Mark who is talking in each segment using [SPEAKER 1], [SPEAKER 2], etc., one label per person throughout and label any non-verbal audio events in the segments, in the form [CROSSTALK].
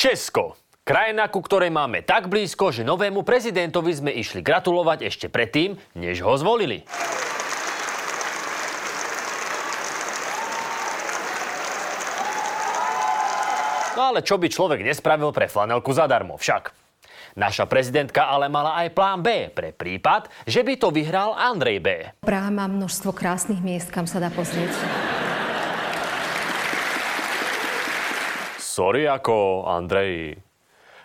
[SPEAKER 1] Česko. Krajina, ku ktorej máme tak blízko, že novému prezidentovi sme išli gratulovať ešte predtým, než ho zvolili. No ale čo by človek nespravil pre flanelku zadarmo však. Naša prezidentka ale mala aj plán B pre prípad, že by to vyhral Andrej B.
[SPEAKER 2] Praha má množstvo krásnych miest, kam sa dá pozrieť.
[SPEAKER 1] Sorry ako Andrej.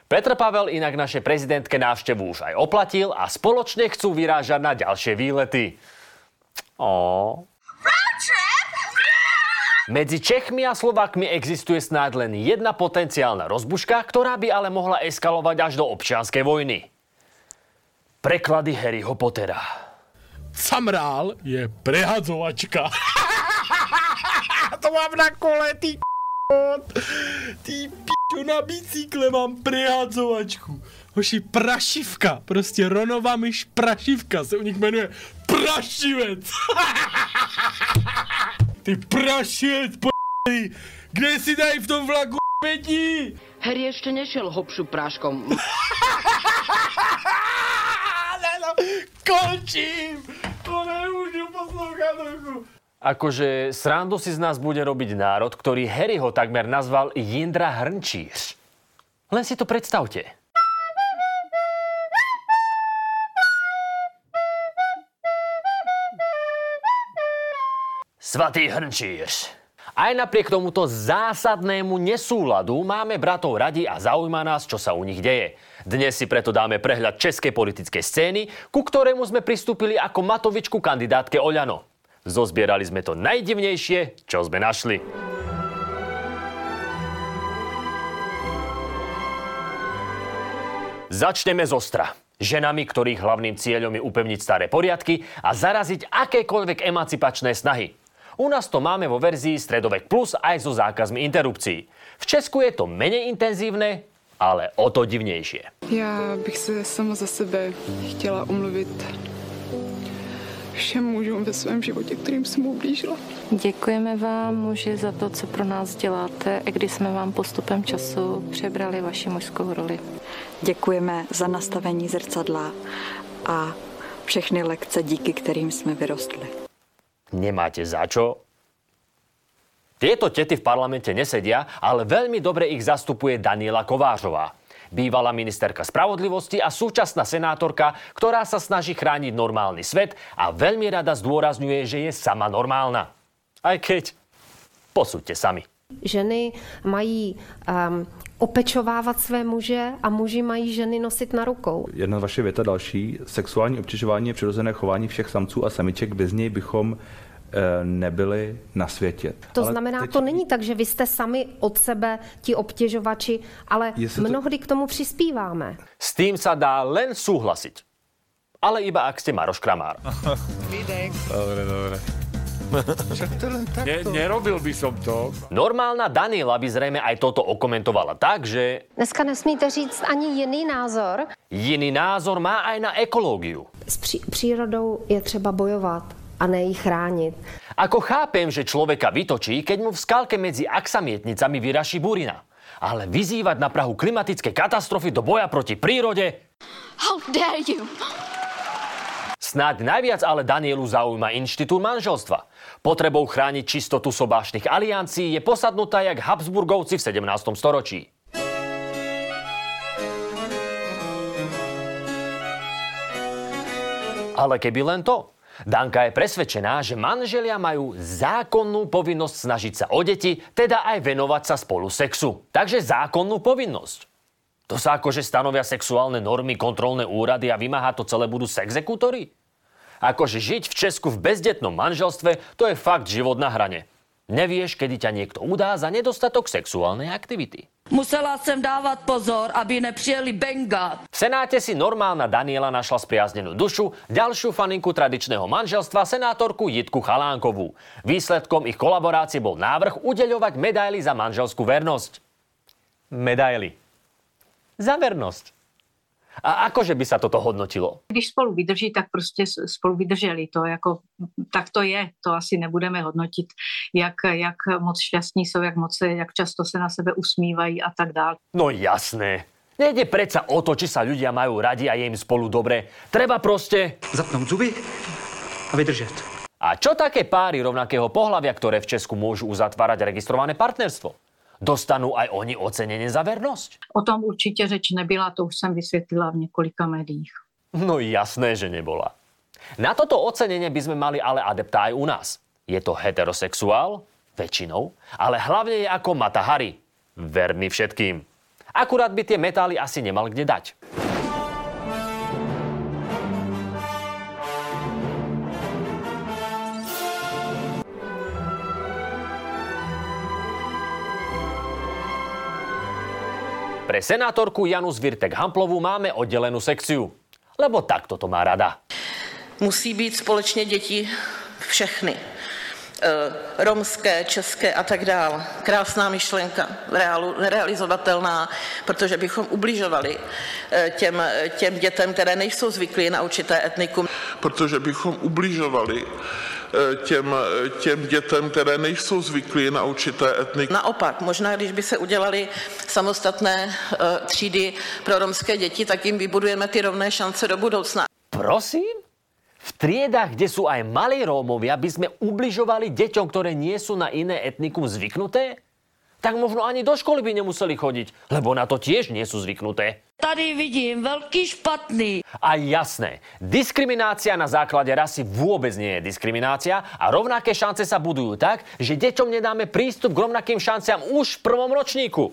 [SPEAKER 1] Petr Pavel inak našej prezidentke návštevu už aj oplatil a spoločne chcú vyrážať na ďalšie výlety. Ó. Medzi Čechmi a Slovakmi existuje snáď len jedna potenciálna rozbuška, ktorá by ale mohla eskalovať až do občianskej vojny. Preklady Harryho Pottera.
[SPEAKER 3] Samrál je prehadzovačka. [LAUGHS] to mám na kole, ty Ty p***o, na bicykle mám prehadzovačku. Hoši, prašivka, prostě Ronová myš prašivka se u nich jmenuje Prašivec. [LAUGHS] Ty prašivec, p***y. Kde si dají v tom vlaku pětí?
[SPEAKER 4] Harry ještě nešel hopšu práškom. [LAUGHS]
[SPEAKER 3] No, končím. To nemůžu poslouchat trochu.
[SPEAKER 1] Akože srandu si z nás bude robiť národ, ktorý Harryho takmer nazval Jindra Hrnčíř. Len si to predstavte. Svatý Hrnčíř. Aj napriek tomuto zásadnému nesúladu máme bratov radi a zaujíma nás, čo sa u nich deje. Dnes si preto dáme prehľad českej politickej scény, ku ktorému sme pristúpili ako Matovičku kandidátke Oľano. Zozbierali sme to najdivnejšie, čo sme našli. Začneme z ostra. Ženami, ktorých hlavným cieľom je upevniť staré poriadky a zaraziť akékoľvek emancipačné snahy. U nás to máme vo verzii Stredovek Plus aj so zákazmi interrupcií. V Česku je to menej intenzívne, ale o to divnejšie.
[SPEAKER 5] Já bych se sama za sebe chtěla omluvit všem mužům ve svém životě, kterým jsem ublížila.
[SPEAKER 6] Děkujeme vám, muži, za to, co pro nás děláte, i když jsme vám postupem času přebrali vaši mužskou roli.
[SPEAKER 7] Děkujeme za nastavení zrcadla a všechny lekce, díky kterým jsme vyrostli.
[SPEAKER 1] Nemáte za čo? Tieto tety v parlamente nesedia, ale veľmi dobre ich zastupuje Daniela Kovářová. Bývalá ministerka spravodlivosti a súčasná senátorka, ktorá sa snaží chrániť normálny svet a veľmi rada zdôrazňuje, že je sama normálna. Aj keď, posúďte sami.
[SPEAKER 2] Ženy mají um, opečovávat své muže a muži mají ženy nosit na rukou.
[SPEAKER 8] Jedna vaše věta další. Sexuální obtěžování je přirozené chování všech samců a samiček. Bez něj bychom nebyli na světě.
[SPEAKER 2] To
[SPEAKER 8] Ale
[SPEAKER 2] znamená,
[SPEAKER 8] teď-
[SPEAKER 2] to není tak, že vy jste sami od sebe ti obtěžovači, ale
[SPEAKER 8] Jestli to-
[SPEAKER 2] mnohdy k tomu přispíváme.
[SPEAKER 1] S tým sa dá len súhlasiť. Ale iba ak ste Maroš Kramár.
[SPEAKER 3] Dobre, dobre. Ne, nerobil by som to.
[SPEAKER 1] Normálna Daniela by zrejme aj toto okomentovala tak, že
[SPEAKER 9] Dneska nesmíte říct ani jiný názor.
[SPEAKER 1] jiný názor má aj na ekológiu.
[SPEAKER 2] S pří, přírodou je třeba bojovat a ne ji chránit.
[SPEAKER 1] Ako chápem, že človeka vytočí, keď mu v skalke medzi aksamietnicami vyraší burina. Ale vyzývať na Prahu klimatické katastrofy do boja proti prírode
[SPEAKER 9] How dare you?
[SPEAKER 1] Snáď najviac ale Danielu zaujíma inštitút manželstva. Potrebou chrániť čistotu sobášnych aliancií je posadnutá jak Habsburgovci v 17. storočí. Ale keby len to. Danka je presvedčená, že manželia majú zákonnú povinnosť snažiť sa o deti, teda aj venovať sa spolu sexu. Takže zákonnú povinnosť. To sa akože stanovia sexuálne normy, kontrolné úrady a vymáha to celé budú sexekútory? Akože žiť v Česku v bezdetnom manželstve, to je fakt život na hrane. Nevieš, kedy ťa niekto udá za nedostatok sexuálnej aktivity.
[SPEAKER 4] Musela jsem dávat pozor, aby nepřijeli benga.
[SPEAKER 1] V Senáte si normálna Daniela našla spriaznenú dušu, ďalšiu faninku tradičného manželstva, senátorku Jitku Chalánkovú. Výsledkom ich kolaborácie bol návrh udeľovať medaily za manželskú vernosť. Medaily. Za vernosť. A akože by sa toto hodnotilo?
[SPEAKER 10] Když spolu vydrží, tak prostě spolu vydrželi. To jako, tak to je. To asi nebudeme hodnotit, jak, jak moc šťastní jsou, jak, moc, jak často se na sebe usmívají a tak dále.
[SPEAKER 1] No jasné. Nejde predsa o to, či sa ľudia majú radi a je im spolu dobre. Treba proste...
[SPEAKER 11] Zapnout zuby a vydržet.
[SPEAKER 1] A čo také páry rovnakého pohľavia, ktoré v Česku môžu uzatvárať registrované partnerstvo? Dostanú aj oni ocenenie za vernosť?
[SPEAKER 10] O tom určitě řeč nebyla, to už jsem vysvětlila v několika médiích.
[SPEAKER 1] No jasné, že nebola. Na toto ocenenie by sme mali ale adepta aj u nás. Je to heterosexuál, väčšinou, ale hlavne je ako Mata Hari. Verný všetkým. Akurát by tie metály asi nemal kde dať. Pre senátorku Janu Zvirtek Hamplovú máme oddelenú sekciu. Lebo takto to má rada.
[SPEAKER 12] Musí být společně děti všechny. E, romské, české a tak dál. Krásná myšlenka, reálu, realizovatelná, protože bychom ubližovali e, těm, těm dětem, které nejsou zvyklí na určité etnikum.
[SPEAKER 13] Protože bychom ubližovali těm, těm dětem, které nejsou zvyklí na určité etnikum.
[SPEAKER 12] Naopak, možná když by se udělali samostatné třídy pro romské děti, tak jim vybudujeme ty rovné šance do budoucna.
[SPEAKER 1] Prosím? V triedách, kde sú aj malí Rómovia, by sme ubližovali deťom, ktoré nie sú na iné etnikum zvyknuté? Tak možno ani do školy by nemuseli chodiť, lebo na to tiež nie sú zvyknuté.
[SPEAKER 4] Tady vidím veľký špatný.
[SPEAKER 1] A jasné, diskriminácia na základe rasy vôbec nie je diskriminácia a rovnaké šance sa budujú tak, že deťom nedáme prístup k rovnakým šanciam už v prvom ročníku.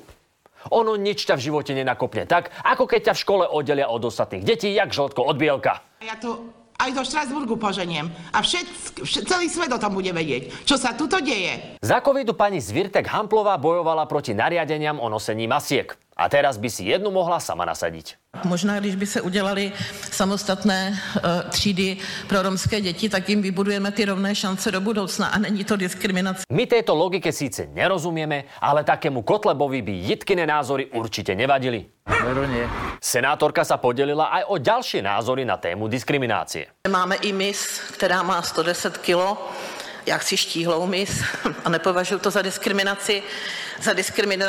[SPEAKER 1] Ono nič ťa v živote nenakopne tak, ako keď ťa v škole oddelia od ostatných detí, jak žltko od bielka.
[SPEAKER 14] Ja to aj do Štrasburgu poženiem. A všet, všet, celý svet o tom bude vedieť, čo sa tuto deje.
[SPEAKER 1] Za covidu pani Zvirtek Hamplová bojovala proti nariadeniam o nosení masiek. A teraz by si jednu mohla sama nasadiť.
[SPEAKER 12] Možná, když by se udělali samostatné uh, třídy pro romské děti, tak jim vybudujeme ty rovné šance do budoucna a není to diskriminace.
[SPEAKER 1] My tejto logike síce nerozumieme, ale takému Kotlebovi by Jitkine názory určite nevadili.
[SPEAKER 11] Vero nie.
[SPEAKER 1] Senátorka sa podelila aj o ďalšie názory na tému diskriminácie.
[SPEAKER 12] Máme i mis, která má 110 kilo jak si štíhlou mis a nepovažuji to za diskriminaci. Za, diskrimina,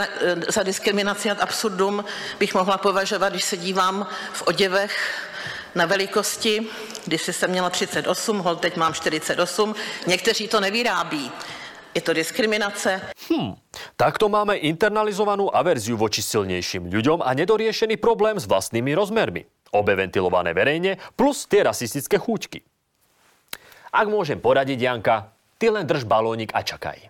[SPEAKER 12] za diskriminaci ad absurdum bych mohla považovat, když se dívám v oděvech na velikosti, když jsem měla 38, hol teď mám 48, někteří to nevyrábí. Je to diskriminace.
[SPEAKER 1] Hm, takto máme internalizovanú averziu voči silnejším ľuďom a nedoriešený problém s vlastnými rozmermi. Obe ventilované verejne, plus tie rasistické chúčky. Ak môžem poradiť, Janka, Ty len drž balónik a čakaj.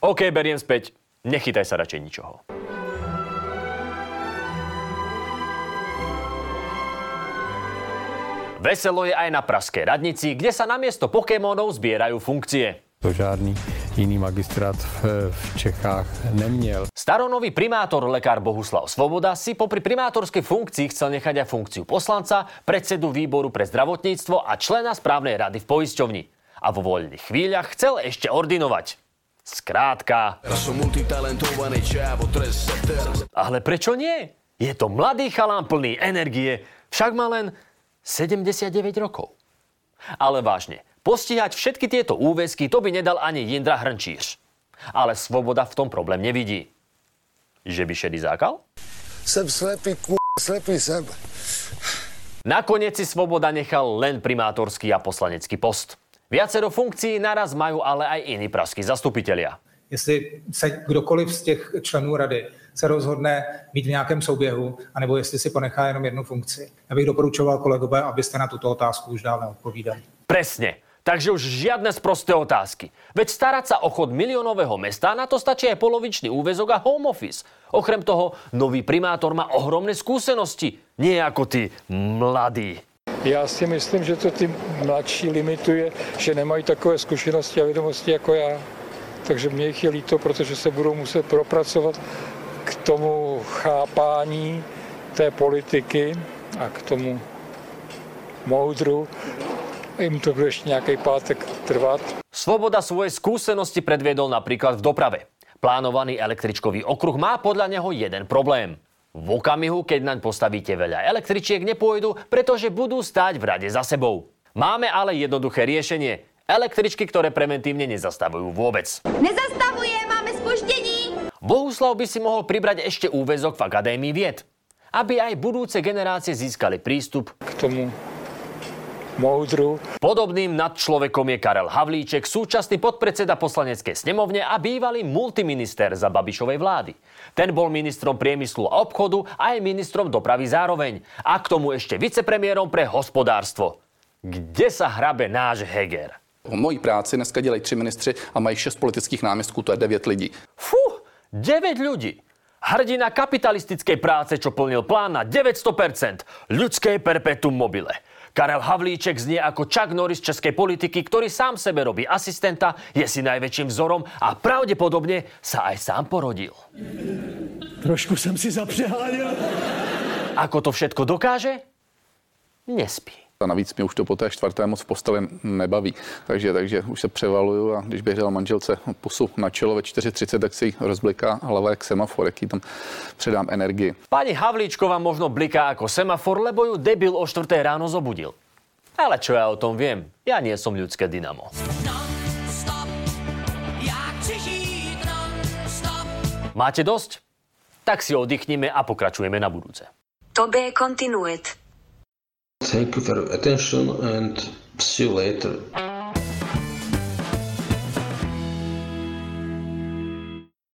[SPEAKER 1] OK, beriem späť. Nechytaj sa radšej ničoho. Veselo je aj na Pražskej radnici, kde sa namiesto Pokémonov zbierajú funkcie.
[SPEAKER 15] To žádný jiný magistrát v, v Čechách neměl.
[SPEAKER 1] Staronový primátor lekár Bohuslav Svoboda si popri primátorskej funkcii chcel nechať aj funkciu poslanca, predsedu výboru pre zdravotníctvo a člena správnej rady v poisťovni. A vo voľných chvíľach chcel ešte ordinovať. Skrátka... Ale prečo nie? Je to mladý chalán plný energie, však má len 79 rokov. Ale vážne, Postihať všetky tieto úväzky to by nedal ani Jindra Hrnčíř. Ale Svoboda v tom problém nevidí. Že by šedý zákal?
[SPEAKER 16] Jsem slepý, k***, slepý jsem.
[SPEAKER 1] Nakoniec si Svoboda nechal len primátorský a poslanecký post. Viacero funkcií naraz majú ale aj iní pražskí zastupitelia.
[SPEAKER 17] Jestli se kdokoliv z těch členů rady se rozhodne být v nějakém souběhu, anebo jestli si ponechá jenom jednu funkci. Já bych doporučoval kolegové, abyste na tuto otázku už dál neodpovídali.
[SPEAKER 1] Presne. Takže už žiadne sprosté otázky. Veď starať sa o chod miliónového mesta, na to stačí aj polovičný úvezok a home office. Okrem toho, nový primátor má ohromné skúsenosti. Nie ako tí mladí.
[SPEAKER 18] Já si myslím, že to ty mladší limituje, že nemají takové zkušenosti a vědomosti jako já. Takže mě jich je líto, protože se budou muset propracovat k tomu chápání té politiky a k tomu moudru, im to bude ešte nejaký pátek trvať.
[SPEAKER 1] Svoboda svoje skúsenosti predviedol napríklad v doprave. Plánovaný električkový okruh má podľa neho jeden problém. V okamihu, keď naň postavíte veľa električiek, nepôjdu, pretože budú stáť v rade za sebou. Máme ale jednoduché riešenie. Električky, ktoré preventívne nezastavujú vôbec.
[SPEAKER 19] Nezastavuje, máme spoždení.
[SPEAKER 1] Bohuslav by si mohol pribrať ešte úvezok v Akadémii vied. Aby aj budúce generácie získali prístup
[SPEAKER 18] k tomu moudru.
[SPEAKER 1] Podobným nadčlovekom je Karel Havlíček, súčasný podpredseda poslaneckej snemovne a bývalý multiminister za Babišovej vlády. Ten bol ministrom priemyslu a obchodu a aj ministrom dopravy zároveň. A k tomu ešte vicepremiérom pre hospodárstvo. Kde sa hrabe náš Heger?
[SPEAKER 20] O mojí práci dneska dělají tři ministři a mají šest politických náměstků, to je devět lidí.
[SPEAKER 1] Fú, 9 ľudí. Hrdina kapitalistickej práce, čo plnil plán na 900%. Ľudské perpetuum mobile. Karel Havlíček znie ako Chuck Norris českej politiky, ktorý sám sebe robí asistenta, je si najväčším vzorom a pravdepodobne sa aj sám porodil.
[SPEAKER 3] Trošku jsem si zapřeháněl.
[SPEAKER 1] Ako to všetko dokáže? Nespí.
[SPEAKER 20] A navíc mě už to po té čtvrté moc v posteli nebaví. Takže, takže už se převaluju a když bych dal manželce pusu na čelo ve 4.30, tak si rozbliká hlava jak semafor, jaký tam předám energii.
[SPEAKER 1] Pani Havlíčková možno bliká ako semafor, lebo ju debil o 4 ráno zobudil. Ale čo ja o tom viem? Ja nie som ľudské dynamo. Máte dosť? Tak si oddychnime a pokračujeme na budúce.
[SPEAKER 21] To be continued.
[SPEAKER 22] Thank you for your attention and see you later.